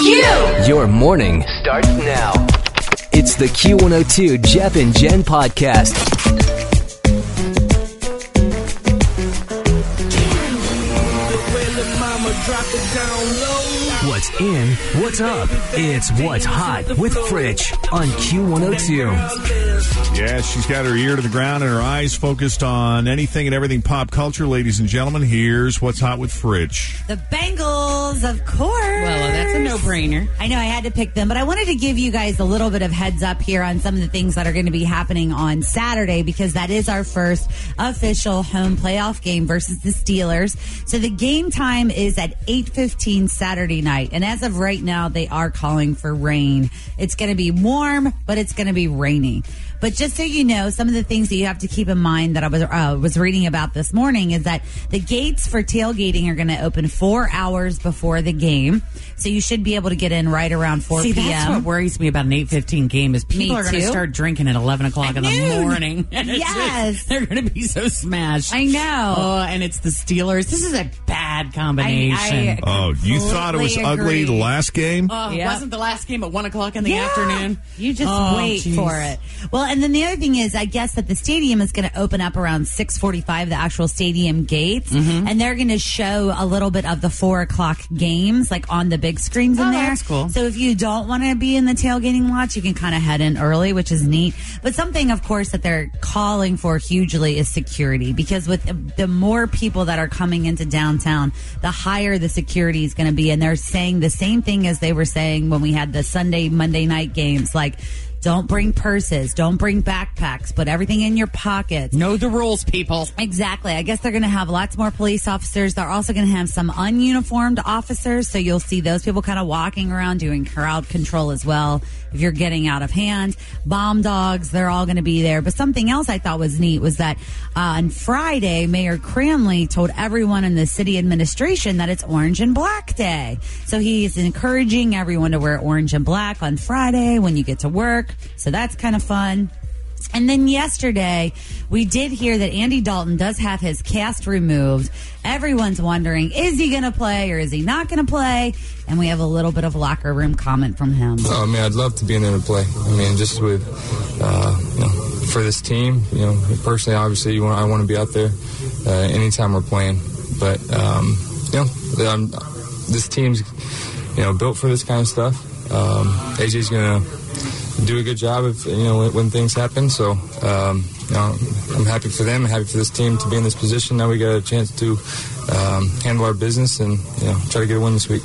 Your morning starts now. It's the Q102 Jeff and Jen podcast. What's in, what's up? It's What's Hot with Fritz on Q102. Yeah, she's got her ear to the ground and her eyes focused on anything and everything pop culture. Ladies and gentlemen, here's what's hot with Fritz. The Bengals, of course. Well, that's a no-brainer. I know I had to pick them, but I wanted to give you guys a little bit of heads up here on some of the things that are going to be happening on Saturday because that is our first official home playoff game versus the Steelers. So the game time is at 8:15 Saturday night. And as of right now, they are calling for rain. It's going to be warm, but it's going to be rainy. But just so you know, some of the things that you have to keep in mind that I was uh, was reading about this morning is that the gates for tailgating are going to open four hours before the game, so you should be able to get in right around four See, p.m. that's what worries me about an eight fifteen game is people Me are going to start drinking at eleven o'clock in the morning. Just- Yes. they're going to be so smashed. I know. Oh, and it's the Steelers. This is a bad combination. I- Oh, you thought it was Completely ugly the last game? Oh, Yeah. wasn't the last game at one o'clock in the Yeah. afternoon? You just Oh, wait geez. for it. Well, and then the other thing is, I guess that the stadium is going to open up around six forty-five, the actual stadium gates, Mm-hmm. and they're going to show a little bit of the four o'clock games, like on the big screens in Oh, there. that's cool. So if you don't want to be in the tailgating lots, you can kind of head in early, which is neat. But something, of course, that they're calling for hugely is security, because with the more people that are coming into downtown, the higher the security is going to be, and they're saying the same thing as they were saying when we had the Sunday, Monday night games, like. Don't bring purses. Don't bring backpacks. Put everything in your pockets. Know the rules, people. Exactly. I guess they're going to have lots more police officers. They're also going to have some ununiformed officers. So you'll see those people kind of walking around doing crowd control as well. If you're getting out of hand, bomb dogs, they're all going to be there. But something else I thought was neat was that uh, on Friday, Mayor Cranley told everyone in the city administration that it's Orange and Black Day. So he's encouraging everyone to wear orange and black on Friday when you get to work. So that's kind of fun. And then yesterday, we did hear that Andy Dalton does have his cast removed. Everyone's wondering, is he going to play or is he not going to play? And we have a little bit of locker room comment from him. Oh, I mean, I'd love to be in there to play. I mean, just with, uh, you know, for this team, you know, personally, obviously, want, I want to be out there uh, anytime we're playing. But, um, you know, I'm, this team's, you know, built for this kind of stuff. Um, AJ's going to do a good job of, you know, when, when things happen. So, um, you know, I'm happy for them, happy for this team to be in this position. Now we got a chance to um, handle our business and, you know, try to get a win this week.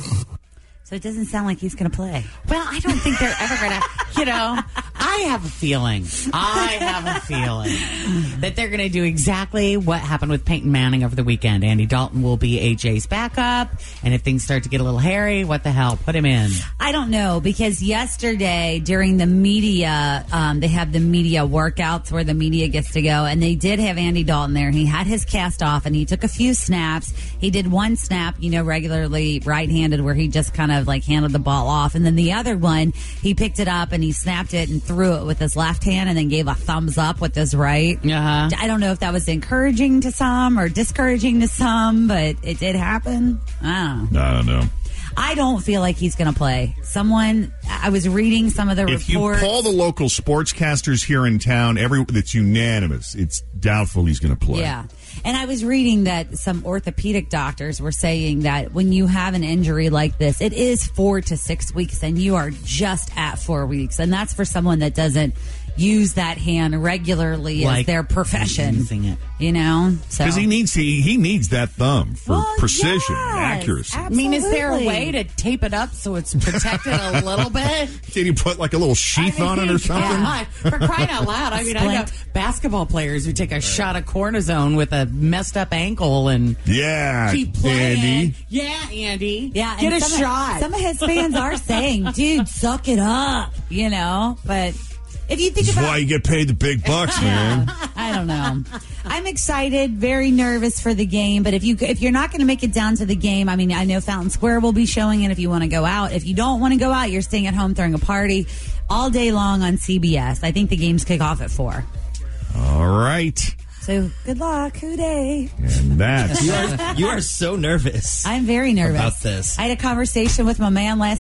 So it doesn't sound like he's going to play. Well, I don't think they're ever going to, you know, I have a feeling, I have a feeling that they're going to do exactly what happened with Peyton Manning over the weekend. Andy Dalton will be AJ's backup. And if things start to get a little hairy, what the hell? Put him in. I don't know because yesterday during the media, um, they have the media workouts where the media gets to go, and they did have Andy Dalton there. He had his cast off, and he took a few snaps. He did one snap, you know, regularly right-handed, where he just kind of like handed the ball off, and then the other one, he picked it up and he snapped it and threw it with his left hand, and then gave a thumbs up with his right. Uh-huh. I don't know if that was encouraging to some or discouraging to some, but it did happen. I don't know. I don't know. I don't feel like he's going to play. Someone, I was reading some of the If you reports. poll the local sportscasters here in town, every that's unanimous. It's doubtful he's going to play. Yeah. And I was reading that some orthopedic doctors were saying that when you have an injury like this, it is four to six weeks and you are just at four weeks. And that's for someone that doesn't use that hand regularly as Like their profession. using it. You know? So Because he needs he, he needs that thumb for Well, precision and yes, accuracy. I mean, is there a way to tape it up so it's protected a little bit? Can you put like a little sheath on it or something? Yeah, for crying out loud. I mean, I know basketball players who take a shot of cortisone with a messed up ankle and Yeah, keep playing. Andy. Yeah, Andy. Yeah, get a some shot. Of, some of his fans are saying, "Dude, suck it up," you know. But if you think This about why you get paid the big bucks, man. I don't know. I'm excited, very nervous for the game. But if you if you're not going to make it down to the game, I mean, I know Fountain Square will be showing it. If you want to go out, if you don't want to go out, you're staying at home throwing a party all day long on CBS. I think the games kick off at four. All right, So good luck, who day? and that's You are, you are so nervous. I'm very nervous About this. I had a conversation with my man last.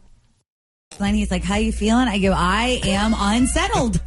And he's like, "How you feeling?" I go, "I am unsettled.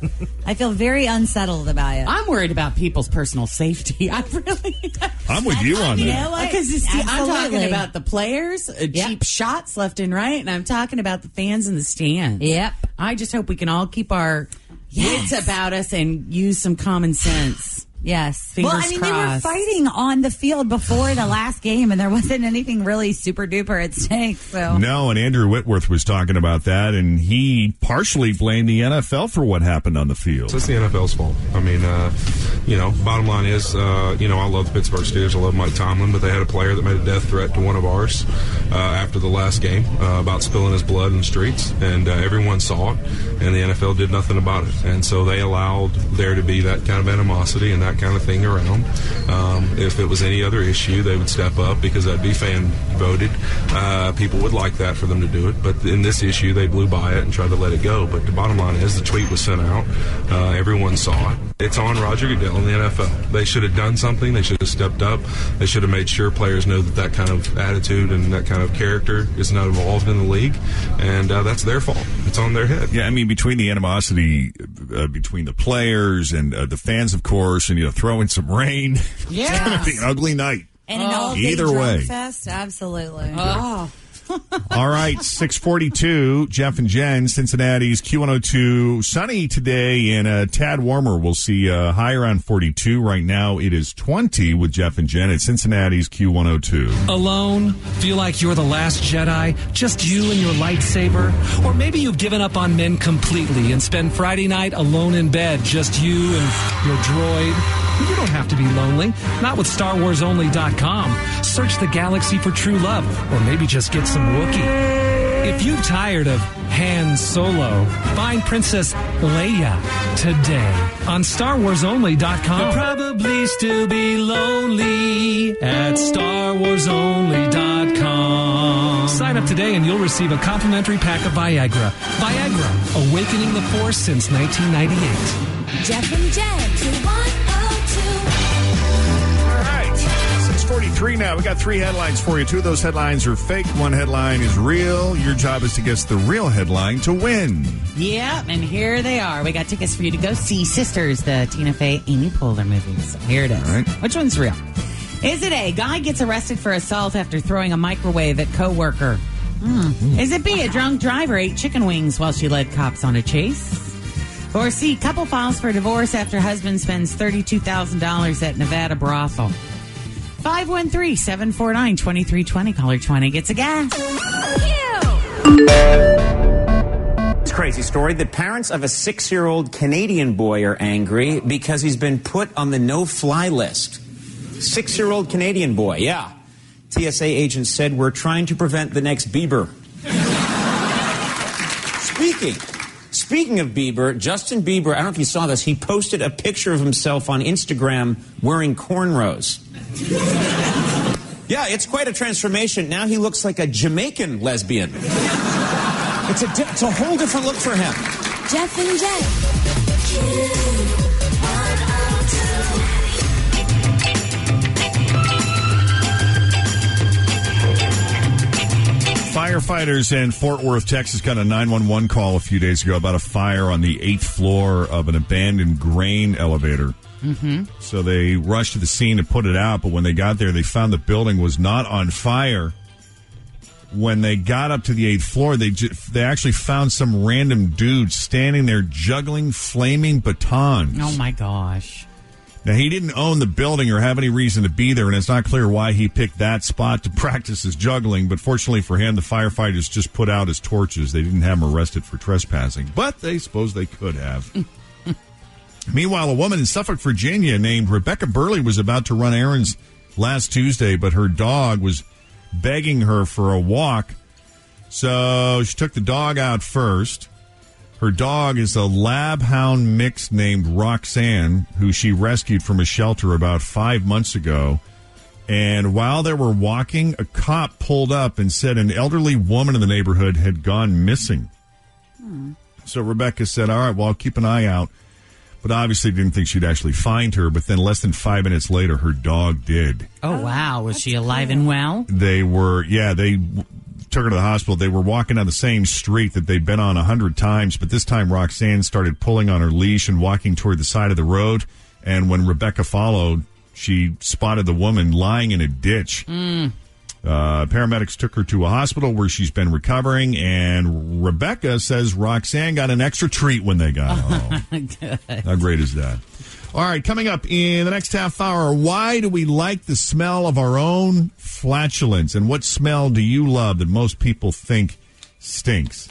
I feel very unsettled about it." I'm worried about people's personal safety. I really. I'm with you on You that. know what? Because I'm talking about the players, uh, Yep. cheap shots left and right, and I'm talking about the fans in the stands. Yep. I just hope we can all keep our Yes. wits about us and use some common sense. Yes. Fingers well, I mean, they were fighting on the field before the last game, and there wasn't anything really super duper at stake. So No, and Andrew Whitworth was talking about that, and he partially blamed the NFL for what happened on the field. So it's the NFL's fault. I mean, uh, you know, bottom line is, uh, you know, I love the Pittsburgh Steelers. I love Mike Tomlin, but they had a player that made a death threat to one of ours uh, after the last game uh, about spilling his blood in the streets, and uh, everyone saw it, and the NFL did nothing about it. And so they allowed there to be that kind of animosity and that kind of thing around. Um, if it was any other issue, they would step up because that'd be fan voted. Uh, people would like that for them to do it, but in this issue, they blew by it and tried to let it go. But the bottom line is, the tweet was sent out. Uh, everyone saw it. It's on Roger Goodell and the NFL. They should have done something. They should have stepped up. They should have made sure players know that that kind of attitude and that kind of character is not involved in the league, and uh, that's their fault. It's on their head. Yeah, I mean, between the animosity uh, between the players and uh, the fans, of course, and you know, throwing some rain, Yeah. it's going to be an ugly night. and an oh. all Either way. fest, absolutely. Oh, All right, 642, Jeff and Jen, Cincinnati's Q102. Sunny today and a tad warmer. We'll see uh, high around 42. Right now it is 20 with Jeff and Jen at Cincinnati's Q102. Alone? Feel like you're the last Jedi? Just you and your lightsaber? Or maybe you've given up on men completely and spend Friday night alone in bed, just you and your droid? You don't have to be lonely. Not with StarWarsOnly.com. Search the galaxy for true love, or maybe just get some Wookiee. If you're tired of Han Solo, find Princess Leia today on StarWarsOnly.com. You'll probably still be lonely at StarWarsOnly.com. Sign up today and you'll receive a complimentary pack of Viagra. Viagra, awakening the Force since 1998. Jeff and Jen 643 now. We got three headlines for you. Two of those headlines are fake. One headline is real. Your job is to guess the real headline to win. yeah, and here they are. We got tickets for you to go see Sisters, the Tina Fey, Amy Poehler movie. So here it is. Right. Which one's real? Is it A? Guy gets arrested for assault after throwing a microwave at coworker. Hmm. Is it B? A drunk driver ate chicken wings while she led cops on a chase. Or C? Couple files for divorce after husband spends thirty-two thousand dollars at Nevada brothel. 513-749-2320. Caller 20 gets a gas. crazy story. The parents of a six year old Canadian boy are angry because he's been put on the no fly list. Six year old Canadian boy, yeah. TSA agents said we're trying to prevent the next Bieber. Speaking. Speaking of Bieber, Justin Bieber, I don't know if you saw this, he posted a picture of himself on Instagram wearing cornrows. Yeah, it's quite a transformation. Now he looks like a Jamaican lesbian. It's a, it's a whole different look for him. Jeff and Jen. Firefighters in Fort Worth, Texas got a 911 call a few days ago about a fire on the eighth floor of an abandoned grain elevator. Mm-hmm. So they rushed to the scene to put it out, but when they got there, they found the building was not on fire. When they got up to the eighth floor, they ju- they actually found some random dude standing there juggling flaming batons. Oh my gosh. Now, he didn't own the building or have any reason to be there, and it's not clear why he picked that spot to practice his juggling. But fortunately for him, the firefighters just put out his torches. They didn't have him arrested for trespassing, but they suppose they could have. Meanwhile, a woman in Suffolk, Virginia named Rebecca Burley was about to run errands last Tuesday, but her dog was begging her for a walk. So she took the dog out first. Her dog is a lab hound mix named Roxanne, who she rescued from a shelter about five months ago. And while they were walking, a cop pulled up and said an elderly woman in the neighborhood had gone missing. Hmm. So Rebecca said, All right, well, I'll keep an eye out. But obviously didn't think she'd actually find her. But then less than five minutes later, her dog did. Oh, wow. Was she alive and well? They were, yeah, they w- took her to the hospital. They were walking down the same street that they'd been on a hundred times, but this time Roxanne started pulling on her leash and walking toward the side of the road. And when Rebecca followed, she spotted the woman lying in a ditch. Mm. Uh, paramedics took her to a hospital where she's been recovering, and Rebecca says Roxanne got an extra treat when they got home. How great is that? All right, coming up in the next half hour, why do we like the smell of our own flatulence? And what smell do you love that most people think stinks?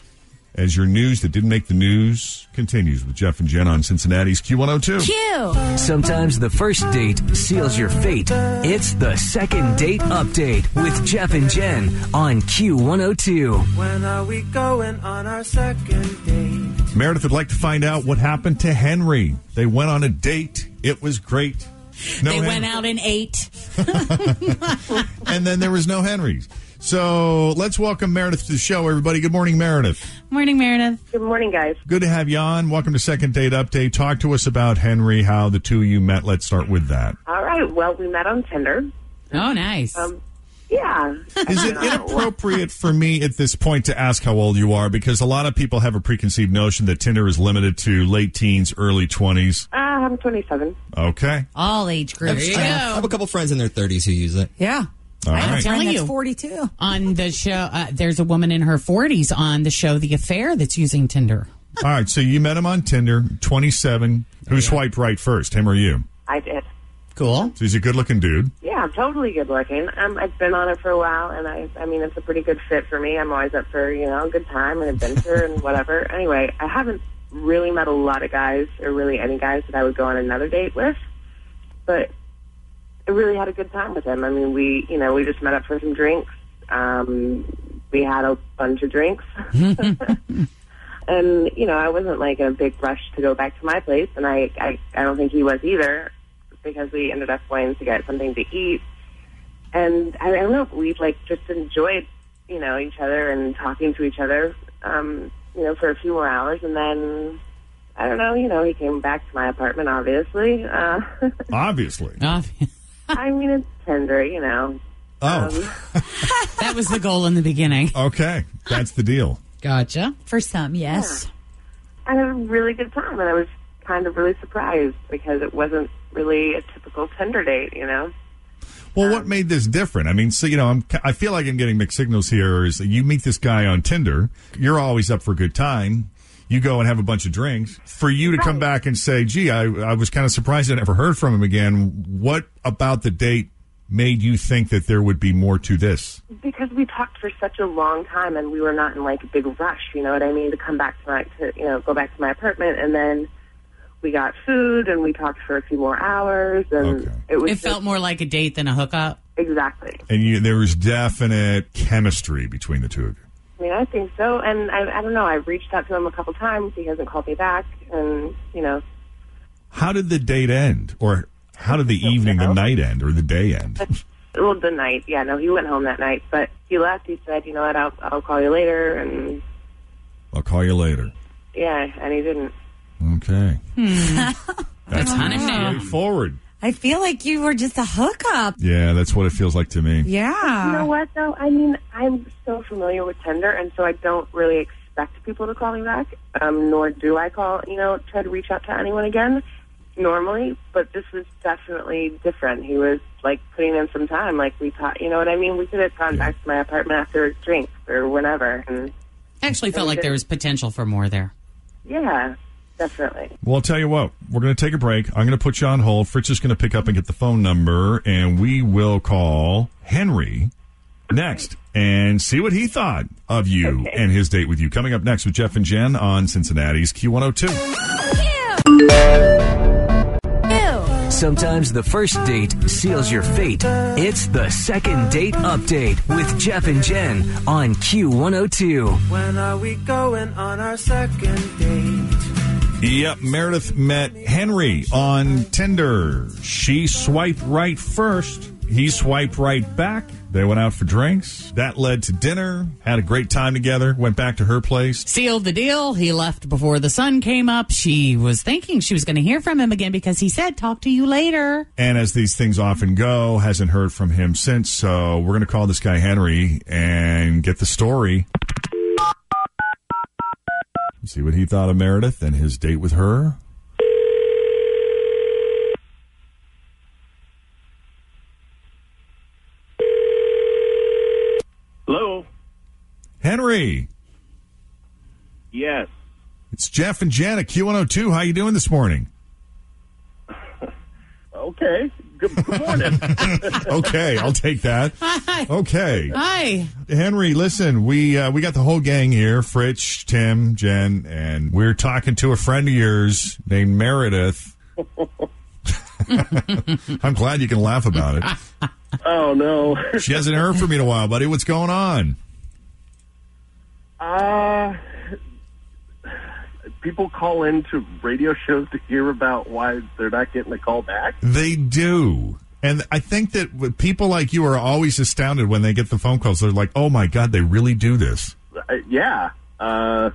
As your news that didn't make the news continues with Jeff and Jen on Cincinnati's Q102. Q. Sometimes the first date seals your fate. It's the second date update with Jeff and Jen on Q102. When are we going on our second date? Meredith would like to find out what happened to Henry. They went on a date. It was great. No they Hen- went out and ate. and then there was no Henrys. So let's welcome Meredith to the show, everybody. Good morning, Meredith. Morning, Meredith. Good morning, guys. Good to have you on. Welcome to Second Date Update. Talk to us about Henry, how the two of you met. Let's start with that. All right. Well, we met on Tinder. Oh, nice. Um, yeah. Is it inappropriate for me at this point to ask how old you are? Because a lot of people have a preconceived notion that Tinder is limited to late teens, early 20s. Uh, I'm 27. Okay. All age groups. There you go. Jeff. I have a couple friends in their 30s who use it. Yeah. All I'm right. telling that's you. 42. On the show, uh, there's a woman in her 40s on the show The Affair that's using Tinder. All right. So you met him on Tinder, 27. Who swiped right first, him or you? I did. Cool. So he's a good looking dude. Yeah, totally good looking. Um, I've been on it for a while, and I, I mean, it's a pretty good fit for me. I'm always up for, you know, a good time and adventure and whatever. Anyway, I haven't really met a lot of guys, or really any guys that I would go on another date with, but I really had a good time with him. I mean, we, you know, we just met up for some drinks. Um, we had a bunch of drinks. and, you know, I wasn't like in a big rush to go back to my place, and I, I, I don't think he was either because we ended up going to get something to eat. And I, I don't know, we like just enjoyed, you know, each other and talking to each other, um, you know, for a few more hours. And then, I don't know, you know, he came back to my apartment, obviously. Uh, Obviously. I mean, it's Tinder, you know. Oh. Um, that was the goal in the beginning. Okay. That's the deal. Gotcha. For some, yes. I had a really good time, and I was kind of really surprised because it wasn't really a typical Tinder date, you know. Well, what um, made this different? I mean, so you know, I'm, I feel like I'm getting mixed signals here. Is that you meet this guy on Tinder, you're always up for a good time. You go and have a bunch of drinks. For you to come back and say, "Gee, I, I was kind of surprised I never heard from him again." What about the date made you think that there would be more to this? because we talked for such a long time and we were not in like a big rush, you know what I mean, to come back to my to you know, go back to my apartment and then we got food and we talked for a few more hours and it was It just- felt more like a date than a hookup. exactly. And you, there was definite chemistry between the two of you. I mean, I think so. And I, I don't know. I've reached out to him a couple times. He hasn't called me back. And, you know, How did the date end? Or how did the evening, the night end, or the day end? well, the night. Yeah, no, he went home that night. But he left. He said, you know what, I'll, I'll call you later. And, I'll call you later. yeah, and he didn't. Okay. That's straightforward. I feel like you were just a hookup. Yeah, that's what it feels like to me. Yeah. You know what, though? I mean, I'm so familiar with Tinder, and so I don't really expect people to call me back, um, nor do I call, you know, try to reach out to anyone again normally. But this was definitely different. He was, like, putting in some time. Like, we thought, you know what I mean? We could have gone back to my apartment after a drink or whenever. And, actually felt like there was potential for more there. yeah, definitely. Well, I'll tell you what, we're going to take a break. I'm going to put you on hold. Fritz is going to pick up and get the phone number, and we will call Henry next and see what he thought of you and his date with you. Coming up next with Jeff and Jen on Cincinnati's Q102. Sometimes the first date seals your fate. It's the second date update with Jeff and Jen on Q102. When are we going on our second date? Yep, Meredith met Henry on Tinder. She swiped right first. He swiped right back. They went out for drinks. That led to dinner. Had a great time together. Went back to her place. Sealed the deal. He left before the sun came up. She was thinking she was going to hear from him again because he said, talk to you later. And as these things often go, hasn't heard from him since. So we're going to call this guy Henry and get the story. See what he thought of Meredith and his date with her. Hello. Henry, Yes. it's Jeff and Janet Q102. How you doing this morning? Okay. Good, good morning. okay, I'll take that. Okay. Hi. Henry, listen, we uh, we got the whole gang here, Fritz, Tim, Jen, and we're talking to a friend of yours named Meredith. I'm glad you can laugh about it. oh no. She hasn't heard from me in a while, buddy. What's going on? Uh people call into radio shows to hear about why they're not getting a call back. They do. And I think that people like you are always astounded when they get the phone calls. They're like, "Oh my god, they really do this." Uh, yeah. Uh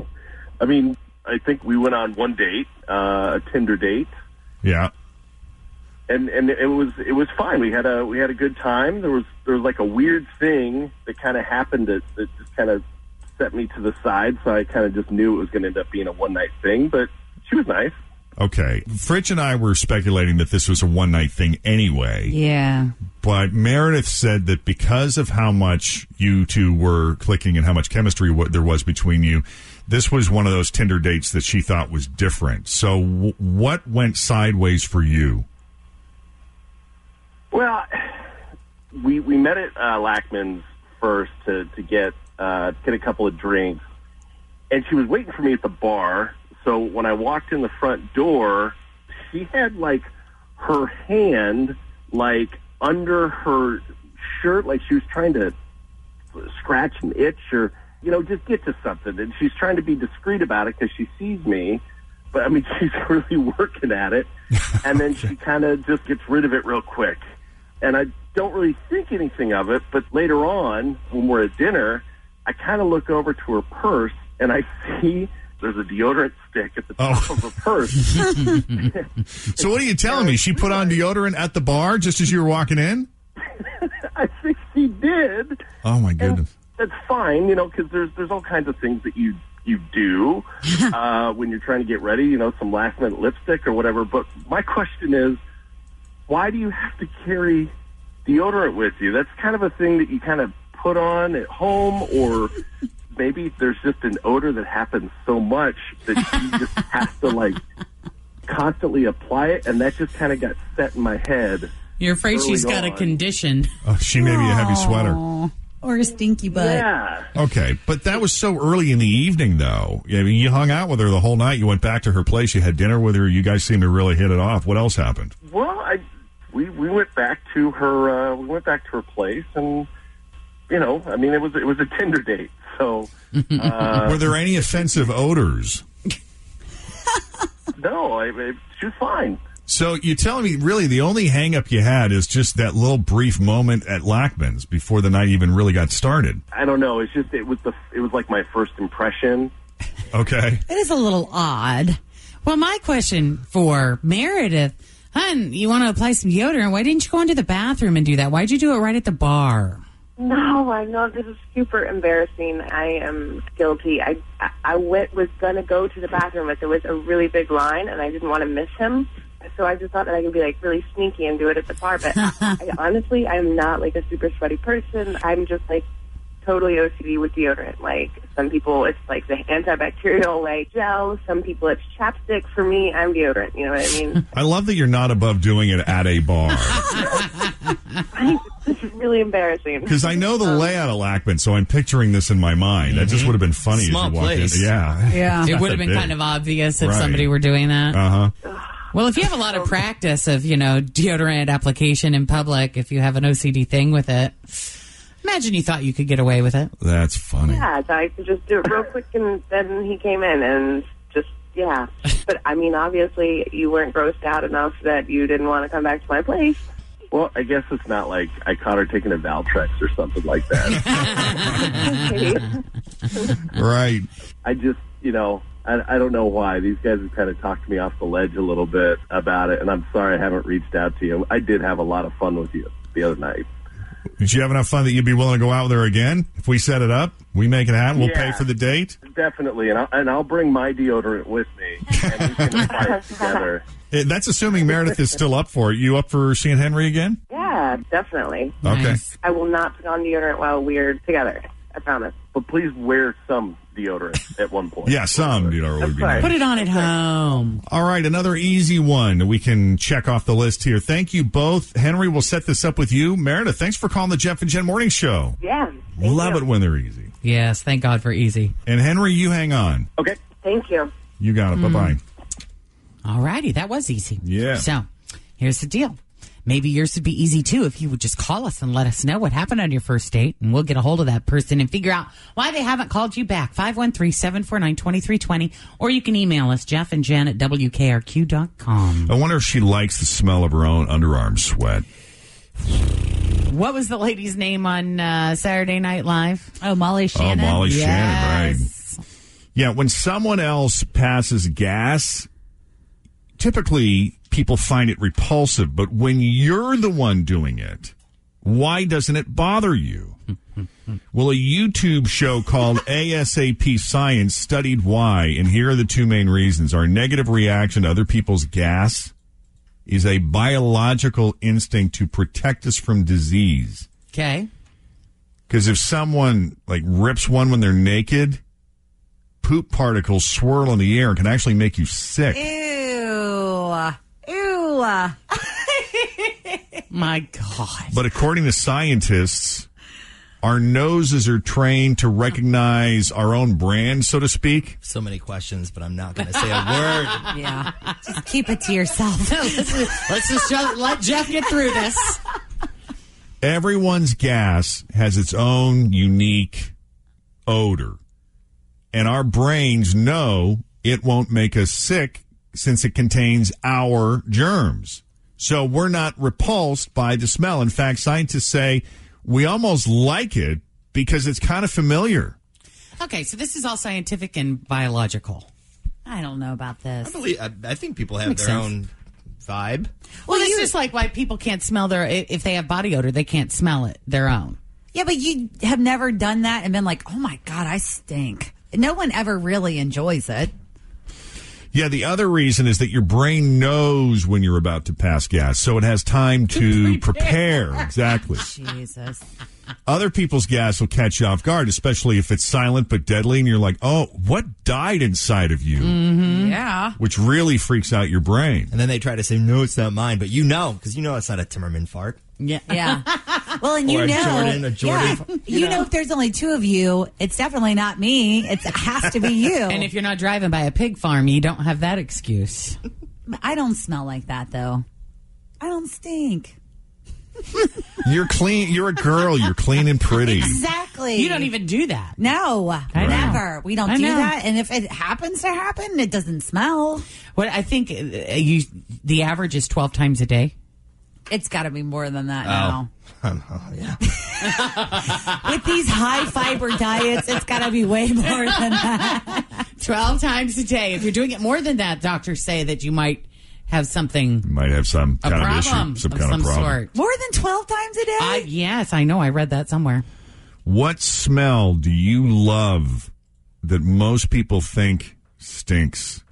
I mean, I think we went on one date, uh, a Tinder date. Yeah. and and it was it was fine. We had a we had a good time. There was there was like a weird thing that kind of happened that, that just kind of set me to the side. So I kind of just knew it was going to end up being a one night thing. But she was nice. Okay. Fritz and I were speculating that this was a one night thing anyway. Yeah. But Meredith said that because of how much you two were clicking and how much chemistry what there was between you, this was one of those Tinder dates that she thought was different. So, w- what went sideways for you? Well, we we met at uh, Lackman's first to to get uh, get a couple of drinks, and she was waiting for me at the bar. So when I walked in the front door, she had like her hand like under her shirt, like she was trying to scratch an itch or you know just get to something, and she's trying to be discreet about it because she sees me. But I mean, she's really working at it, and then she kind of just gets rid of it real quick and I don't really think anything of it. But later on, when we're at dinner, I kind of look over to her purse and I see there's a deodorant stick at the top of her purse. So, what are you telling me? She put on deodorant at the bar just as you were walking in? I think she did. Oh, my goodness. That's fine, you know, because there's there's all kinds of things that you you do uh, when you're trying to get ready. You know, some last minute lipstick or whatever. But my question is, why do you have to carry deodorant with you? That's kind of a thing that you kind of put on at home, or maybe there's just an odor that happens so much that she just has to like constantly apply it, and that just kind of got set in my head You're afraid she's got a condition. Oh, she may be a heavy sweater. Or a stinky butt. Yeah. Okay, but that was so early in the evening, though. I mean, you hung out with her the whole night. You went back to her place. You had dinner with her. You guys seemed to really hit it off. What else happened? Well, I we we went back to her uh, we went back to her place and you know, I mean it was it was a Tinder date. So uh, Were there any offensive odors? no, I, I, she was fine. So you're telling me really the only hang up you had is just that little brief moment at Lackman's before the night even really got started. I don't know. It's just it was the it was like my first impression. Okay. It is a little odd. Well, my question for Meredith, hun, you want to apply some deodorant? Why didn't you go into the bathroom and do that? Why'd you do it right at the bar? No, I know this is super embarrassing. I am guilty. I I, went was gonna go to the bathroom, but there was a really big line, and I didn't want to miss him. So I just thought that I could be like really sneaky and do it at the bar. But I, honestly, I'm not like a super sweaty person. I'm just like totally OCD with deodorant. Like some people, it's like the antibacterial like gel. Some people, it's chapstick. For me, I'm deodorant. You know what I mean? I love that you're not above doing it at a bar this is really embarrassing. because I know the layout of Lackman, so I'm picturing this in my mind. That just would have been funny Small as you walked place. in. Yeah, Yeah. It would have been Big. kind of obvious if Right. somebody were doing that. Uh huh. Well, if you have a lot of practice of, you know, deodorant application in public, if you have an OCD thing with it, imagine you thought you could get away with it. That's funny. Yeah, so I could just do it real quick, and then he came in and just yeah. But I mean, obviously, you weren't grossed out enough that you didn't want to come back to my place. Well, I guess it's not like I caught her taking a Valtrex or something like that. Right. I just, you know, I, I don't know why. These guys have kind of talked me off the ledge a little bit about it, and I'm sorry I haven't reached out to you. I did have a lot of fun with you the other night. Did you have enough fun that you'd be willing to go out with her again? If we set it up, we make it happen. We'll pay for the date. Definitely, and I'll, and I'll bring my deodorant with me, and we can apply it together. Eh, That's assuming Meredith is still up for it. You up for seeing Henry again? Yeah, definitely. Okay. I will not put on deodorant while we're together. I promise. But please wear some deodorant at one point. Yeah, some, deodorant would be nice. Put it on at home. All right, another easy one we can check off the list here. Thank you both. Henry, we'll set this up with you. Meredith, thanks for calling the Jeff and Jen Morning Show. Yeah. Love it when they're easy. Yes, thank God for easy. And Henry, you hang on. Okay. Thank you. You got it. Bye bye. Hmm. All righty, that was easy. Yeah. So, here's the deal. Maybe yours would be easy too if you would just call us and let us know what happened on your first date, and we'll get a hold of that person and figure out why they haven't called you back. 513 749 2320. Or you can email us, Jeff and Jen at WKRQ.com. I wonder if she likes the smell of her own underarm sweat. What was the lady's name on uh, Saturday Night Live? Oh, Molly Shannon. Oh, Molly Yes. Shannon, right. Yeah, when someone else passes gas, typically people find it repulsive, but when you're the one doing it, why doesn't it bother you? well, a YouTube show called ASAP Science studied why, and here are the two main reasons. Our negative reaction to other people's gas is a biological instinct to protect us from disease. Okay. Because if someone like rips one when they're naked, poop particles swirl in the air and can actually make you sick. Ew. Ew. My God. But according to scientists, our noses are trained to recognize our own brand, so to speak. So many questions, but I'm not going to say a word. Yeah. Just keep it to yourself. Let's just let Jeff get through this. Everyone's gas has its own unique odor. And our brains know it won't make us sick since it contains our germs. So we're not repulsed by the smell. In fact, scientists say we almost like it because it's kind of familiar. Okay, so this is all scientific and biological. I don't know about this. I believe. I, I think people have Makes their sense. own vibe. Well, it's just like why people can't smell their if they have body odor, they can't smell it their own. Yeah, but you have never done that and been like, oh my God, I stink. No one ever really enjoys it. Yeah, the other reason is that your brain knows when you're about to pass gas, so it has time to prepare. Exactly. Jesus. Other people's gas will catch you off guard, especially if it's silent but deadly, and you're like, "Oh, what died inside of you?" Mm-hmm. Yeah. Which really freaks out your brain. And then they try to say, no, it's not mine. But you know, because you know it's not a Timmerman fart. Yeah. Yeah. Well, and you Or a know, Jordan, a Jordan. yeah, you, know, if there's only two of you, it's definitely not me. It's, it has to be you. And if you're not driving by a pig farm, you don't have that excuse. I don't smell like that though. I don't stink. You're clean. You're a girl. You're clean and pretty. Exactly. You don't even do that. No, I know. never. We don't I do know. that. And if it happens to happen, it doesn't smell. What I think uh, you the average is 12 times a day. It's got to be more than that Oh. now. Oh, yeah. With these high fiber diets, it's got to be way more than that. 12 times a day. If you're doing it more than that, doctors say that you might have something might have some a kind problem of issue, some of kind some of problem. sort. More than 12 times a day? I yes, I know. I read that somewhere. What smell do you love that most people think stinks?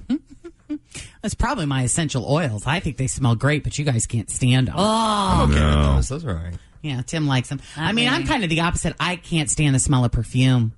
That's probably my essential oils. I think they smell great, but you guys can't stand them. Oh. Okay, No. with those. Those are all right. Yeah, Tim likes them. I I mean, I'm kind of the opposite. I can't stand the smell of perfume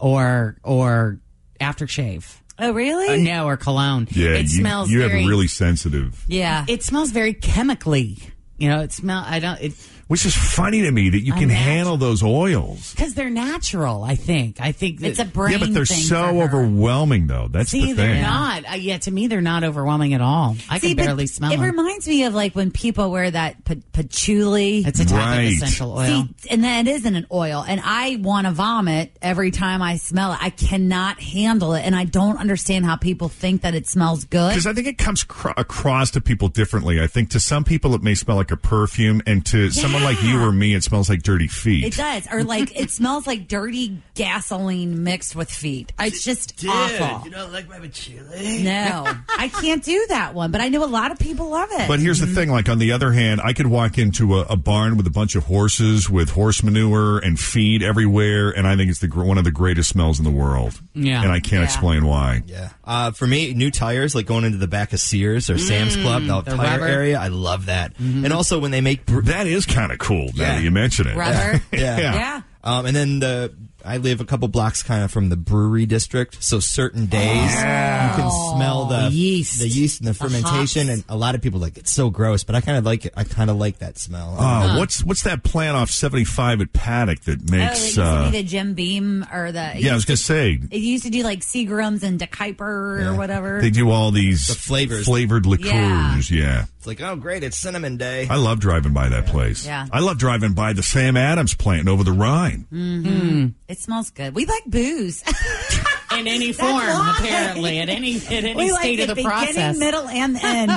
or or aftershave. Oh, really? Uh, no, or cologne. Yeah, it you, smells. you have very, a really sensitive. yeah. It smells very chemically. You know, it smell. I don't. It Which is funny to me that you can Unnatural. handle those oils. because they're natural. I think. I think that, it's a brain yeah, but they're thing so overwhelming, though. That's See, the they're thing. not. Uh, yeah, to me, they're not overwhelming at all. I See, can but barely smell It them. reminds me of like when people wear that pa- patchouli. it's a type Right. of essential oil. See, and then it isn't an oil, and I want to vomit every time I smell it. I cannot handle it, and I don't understand how people think that it smells good. Because I think it comes cr- across to people differently. I think to some people it may smell like a perfume, and to someone like you or me, it smells like dirty feet. It does, or like it smells like dirty gasoline mixed with feet. It's just awful. You don't like my patchouli? No, I can't do that one, but I know a lot of people love it. But here's the mm-hmm. thing: like on the other hand, I could walk into a, a barn with a bunch of horses with horse manure and feed everywhere, and I think it's the one of the greatest smells in the world. Yeah. and I can't Yeah. explain why. Yeah. Uh, for me, new tires, like going into the back of Sears or Sam's Club, the, Mm, the tire rubber. area, I love that. And also when they make. Bre- That is kind of cool. Now Yeah. that you mention it, Rubber. yeah. Yeah. yeah. Um, and then the I live a couple blocks kind of from the brewery district, so certain days oh. you can smell the Yeast. the yeast and the fermentation, hops. and a lot of people like it's so gross, but I kind of like it. I kind of like that smell. Oh, uh-huh. what's what's that plant off 75 at Paddock that Oh, they makes? used to uh, be the Jim Beam or the yeah, I was gonna say It used to do like Seagrams and DeKuyper or whatever. they do all these The flavors. flavored liqueurs. Yeah. It's like oh great, it's cinnamon day. I love driving by that place. Yeah. I love driving by the Sam Adams plant over the Rhine. Mm-hmm. Mm. It smells good. We like booze. in any form, why. apparently, at any at any we like state the of the beginning, process. middle, and end.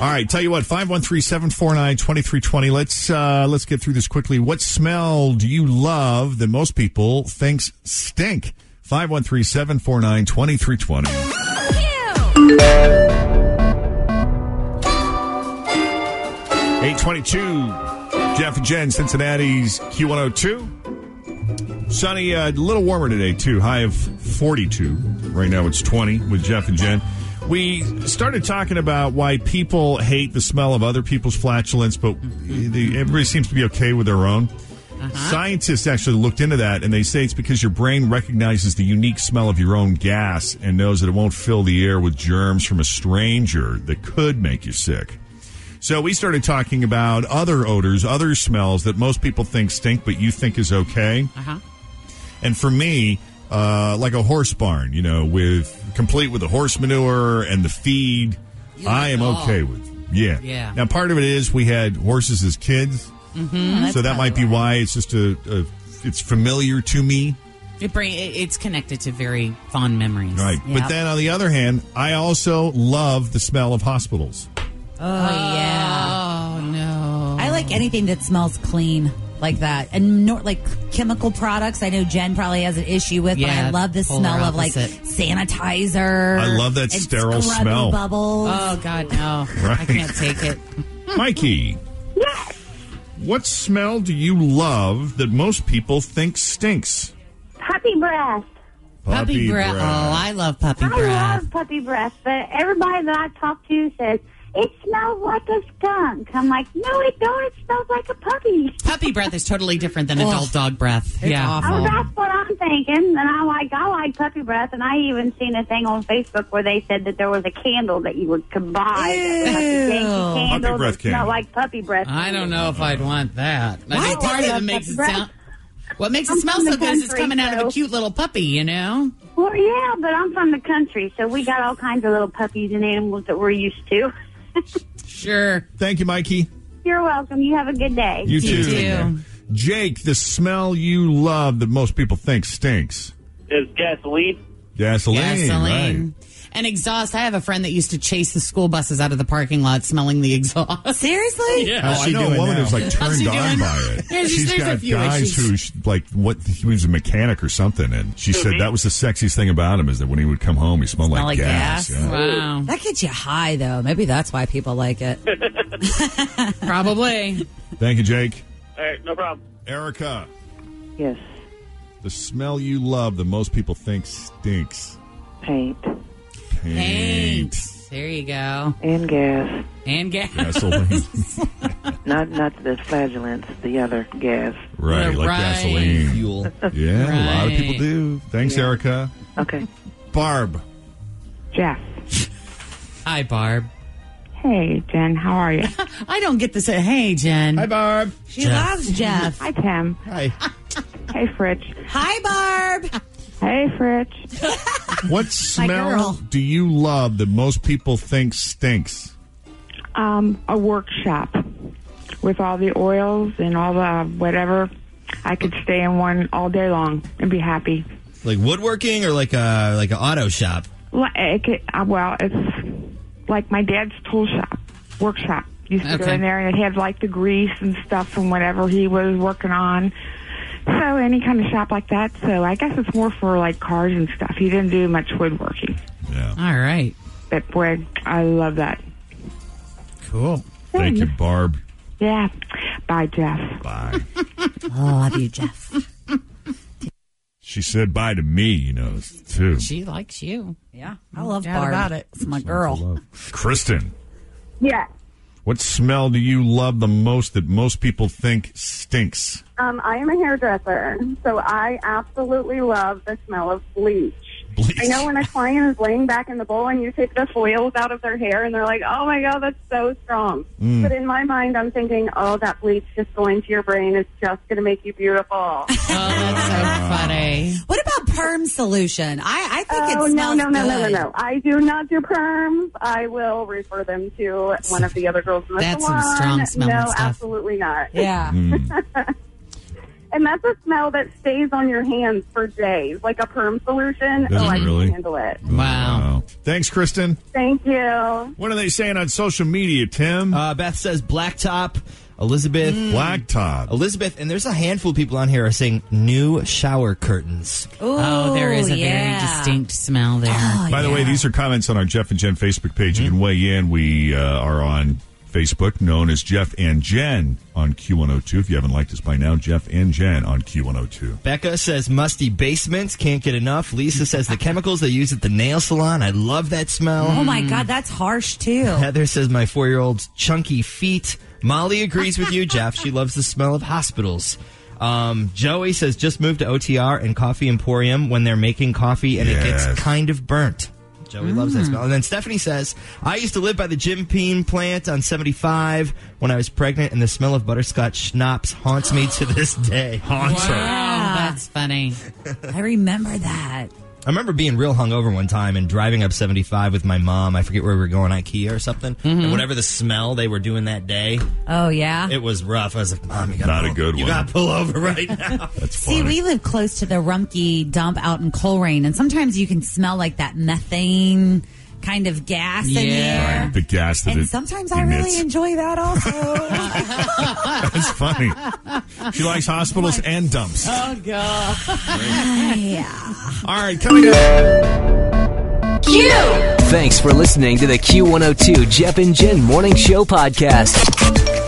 All right, tell you what, 513-749-2320. Let's uh let's get through this quickly. What smell do you love that most people thinks stink? 513-749-2320. 822 Jeff and Jen, Cincinnati's Q102. Sunny, uh, a little warmer today, too. High of 42. Right now it's 20 with Jeff and Jen. We started talking about why people hate the smell of other people's flatulence, but the, everybody seems to be okay with their own. Scientists actually looked into that, and they say it's because your brain recognizes the unique smell of your own gas and knows that it won't fill the air with germs from a stranger that could make you sick. So we started talking about other odors, other smells that most people think stink, but you think is okay. Uh-huh. And for me, uh, like a horse barn, you know, with complete with the horse manure and the feed, I am okay all. with. Yeah. Yeah. Now, part of it is we had horses as kids, Mm-hmm. so that might be why it's just a, a it's familiar to me. It bring it's connected to very fond memories. Right. But then on the other hand, I also love the smell of hospitals. Oh, oh yeah. Oh no! I like anything that smells clean like that, and nor, like chemical products. I know Jen probably has an issue with, Yeah, but I love the polar smell of like sanitizer. I love that and sterile scrubby smell. Bubbles. Oh God, no! Right. I can't take it. Mikey. Yes. What smell do you love that most people think stinks? Puppy breath. Puppy, breath. Oh, I love puppy I breath. love puppy breath, but everybody that I talk to says it smells like a skunk. I'm like, no, it don't. It smells like a puppy. Puppy breath is totally different than adult dog breath. yeah. Oh, that's what I'm thinking. And I like I like puppy breath, and I even seen a thing on Facebook where they said that there was a candle that you would could buy. that was a Puppy candle breath that smelled candle. like puppy breath. I don't know if I'd want that. I think Why? part of it makes it puppy sound. What makes it I'm smell so good is it's country, coming out of a cute little puppy, you know? Well, yeah, but I'm from the country, so we got all kinds of little puppies and animals that we're used to. Sure. Thank you, Mikey. You're welcome. You have a good day. You too. Jake, the smell you love that most people think stinks. Is gasoline. Gasoline. Gasoline. Right. And exhaust. I have a friend that used to chase the school buses out of the parking lot smelling the exhaust. Seriously? Yeah. Oh, I know a woman who's like How's turned she on doing? by it. There's- She's there's a got few guys issues. who sh- like what he was a mechanic or something, and she said that was the sexiest thing about him is that when he would come home, he smelled Smell like, like gas. gas. Yeah. Wow. That gets you high, though. Maybe that's why people like it. Probably. Thank you, Jake. All right, no problem. Erica, Yes, the smell you love that most people think stinks. paint Paint. There you go. and gas. And gas. Gasoline. Not not the flagellants, the other gas. Right, like Right. gasoline. Fuel. Yeah, a lot of people do. Thanks, Yeah. Erica. Okay, Barb. Jeff. Hi, Barb. Hey, Jen. How are you? I don't get to say, hey, Jen. Hi, Barb. She loves Jeff. Hi, Tim. Hi. Hey, Fritz. Hi, Barb. Hey, Fritz. What smell do you love that most people think stinks? Um, a workshop with all the oils and all the whatever. I could stay in one all day long and be happy. Like woodworking or like a like an auto shop. Li- It could, uh, well, it's like my dad's tool shop, workshop. Used to go in there and it had like the grease and stuff from whatever he was working on. So any kind of shop like that. So I guess it's more for like cars and stuff. He didn't do much woodworking. Yeah. All right. But boy, I love that. Cool. Thank you, Barb. Yeah. Bye, Jeff. Bye. Oh, love you, Jeff. she said bye to me, you know, too. She likes you. Yeah, I love doubt Barb. about it. It's my girl. Kristen, Yeah. What smell do you love the most that most people think stinks? Um, I am a hairdresser, so I absolutely love the smell of bleach. Bleach. I know when a client is laying back in the bowl and you take the foils out of their hair and they're like, oh my God, that's so strong. Mm. But in my mind, I'm thinking, oh, that bleach just going to your brain is just going to make you beautiful. Oh, that's so funny. What about perm solution? I, I think Oh, it no, smells no, no, no, no, good. no. I do not do perms. I will refer them to one of the other girls in the That's some salon. strong smelling No, stuff. absolutely not. Yeah. And that's a smell that stays on your hands for days, like a perm solution. Does oh, I really? can handle it. Wow. Thanks, Kristen. Thank you. What are they saying on social media, Tim? Uh, Beth says blacktop. Elizabeth. Blacktop. Elizabeth, and there's a handful of people on here are saying new shower curtains. oh, there is a very distinct smell there. Oh, By the way, these are comments on our Jeff and Jen Facebook page. You can weigh in. We uh, are on Facebook, known as Jeff and Jen on Q102. If you haven't liked us by now, Jeff and Jen on Q102. Becca says musty basements, can't get enough. Lisa says the chemicals they use at the nail salon, I love that smell. Oh my God, that's harsh too. Heather says my four year old's chunky feet. Molly agrees with you, Jeff. She loves the smell of hospitals. Um, Joey says just moved to OTR and Coffee Emporium when they're making coffee and it gets kind of burnt. Joey loves that smell. Mm. And then Stephanie says, I used to live by the Jim Beam plant on 75 when I was pregnant, and the smell of butterscotch schnapps haunts me to this day. Haunts her. Wow, that's funny. I remember that. I remember being real hungover one time and driving up 75 with my mom. I forget where we were going, IKEA or something. Mm-hmm. And whatever the smell they were doing that day, Oh yeah. it was rough. I was like, Mom, you got Not a good You one. got to pull over right now. That's See, funny. we live close to the Rumpke dump out in Colerain, and sometimes you can smell like that methane kind of gas in Yeah. there. the gas that And it sometimes I really enjoy that also. That's funny. She likes hospitals and dumps. Oh, God. yeah. All right, coming up. Q. Thanks for listening to the Q102 Jeff and Jen Morning Show podcast.